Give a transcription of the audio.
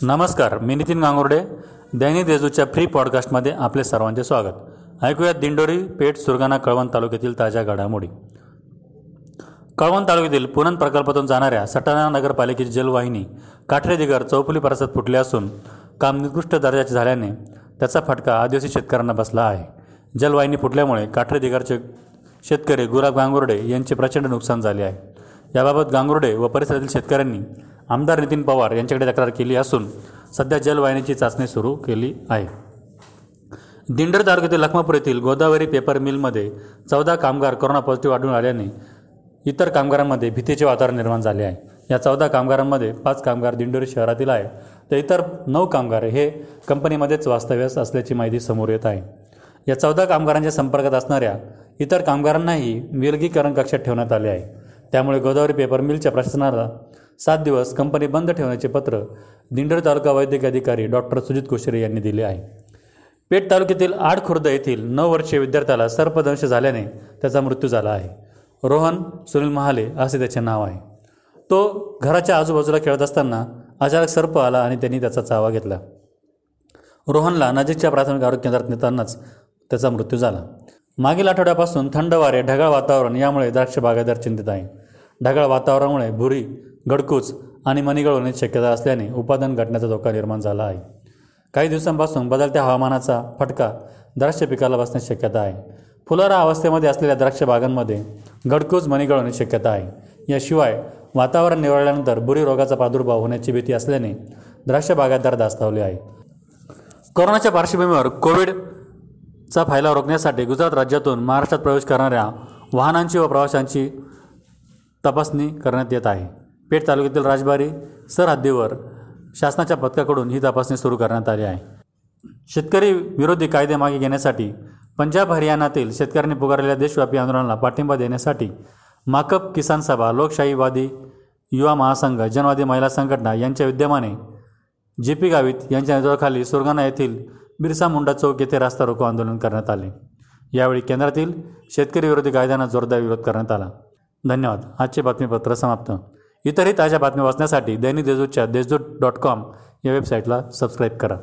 नमस्कार मी नितीन गांगुर्डे. दैनिक देजूच्या फ्री पॉडकास्टमध्ये आपले सर्वांचे स्वागत. ऐकूयात दिंडोरी पेठ सुरगाणा कळवण तालुक्यातील ताज्या घडामोडी. कळवण तालुक्यातील पुनन प्रकल्पातून जाणाऱ्या सटाणा नगरपालिकेची जलवाहिनी काठरे दिगर चौफुली परिसरात फुटली असून काम निकृष्ट दर्जाचे झाल्याने त्याचा फटका आदिवासी शेतकऱ्यांना बसला आहे. जलवाहिनी फुटल्यामुळे काठरे दिगरचे शेतकरी गुलाब गांगुर्डे यांचे प्रचंड नुकसान झाले आहे. याबाबत गांगुर्डे व परिसरातील शेतकऱ्यांनी आमदार नितीन पवार यांच्याकडे तक्रार केली असून सध्या जलवाहिनीची चाचणी सुरू केली आहे. दिंडर तालुक्यातील लखमापूर येथील गोदावरी पेपर मिलमध्ये चौदा कामगार कोरोना पॉझिटिव्ह आढळून आल्याने इतर कामगारांमध्ये भीतीचे वातावरण निर्माण झाले आहे. या चौदा कामगारांमध्ये पाच कामगार दिंडोरी शहरातील आहे. तर इतर नऊ कामगार हे कंपनीमध्येच वास्तव्यास असल्याची माहिती समोर येत आहे. या चौदा कामगारांच्या संपर्कात असणाऱ्या इतर कामगारांनाही विलगीकरण कक्षात ठेवण्यात आले आहे. त्यामुळे गोदावरी पेपर मिलच्या प्रशासनाला सात दिवस कंपनी बंद ठेवण्याचे पत्र दिंडोरी तालुका वैद्यकीय अधिकारी डॉक्टर सुजित कोशरे यांनी दिले आहे. पेठ तालुक्यातील आड खुर्द येथील नऊ वर्षीय विद्यार्थ्याला सर्पदंश झाल्याने त्याचा मृत्यू झाला आहे. रोहन सुनील महाले असे त्याचे नाव आहे. तो घराच्या आजूबाजूला खेळत असताना अचानक सर्प आला आणि त्यांनी त्याचा चावा घेतला. रोहनला नजीकच्या प्राथमिक आरोग्य केंद्रात नेतानाच त्याचा मृत्यू झाला. मागील आठवड्यापासून थंड वारे ढगाळ वातावरण यामुळे द्राक्ष बागायदार चिंतित आहे. ढगाळ वातावरणामुळे भुरी गडकूच आणि मणिगळ होण्याची शक्यता असल्याने उत्पादन घटण्याचा धोका निर्माण झाला आहे. काही दिवसांपासून बदलत्या हवामानाचा फटका द्राक्ष पिकाला बसण्याची शक्यता आहे. फुलारा अवस्थेमध्ये असलेल्या द्राक्ष बागांमध्ये गडकूज मणिगळ होण्याची शक्यता आहे. याशिवाय वातावरण निवळल्यानंतर बुरी रोगाचा प्रादुर्भाव होण्याची भीती असल्याने द्राक्ष बागायतदार दास्तावले आहे. कोरोनाच्या पार्श्वभूमीवर कोविडचा फैलाव रोखण्यासाठी गुजरात राज्यातून महाराष्ट्रात प्रवेश करणाऱ्या वाहनांची व प्रवाशांची तपासणी करण्यात येत आहे. पेठ तालुक्यातील राजबारी सरहद्दीवर शासनाच्या पथकाकडून ही तपासणी सुरू करण्यात आली आहे. शेतकरी विरोधी कायदे मागे घेण्यासाठी पंजाब हरियाणातील शेतकऱ्यांनी पुकारलेल्या देशव्यापी आंदोलनाला पाठिंबा देण्यासाठी माकप किसान सभा लोकशाहीवादी युवा महासंघ जनवादी महिला संघटना यांच्या विद्यमाने जे पी गावित यांच्या नेतृत्वाखाली सुरगाणा येथील बिरसा मुंडा चौक येथे रास्ता रोको आंदोलन करण्यात आले. यावेळी केंद्रातील शेतकरी विरोधी कायद्यांना जोरदार विरोध करण्यात आला. धन्यवाद. आजचे बातमीपत्र समाप्त. इतरही ताज्या बातम्या वाचण्यासाठी दैनिक देशदूतच्या देशदूत डॉट कॉम या वेबसाईटला सबस्क्राईब करा.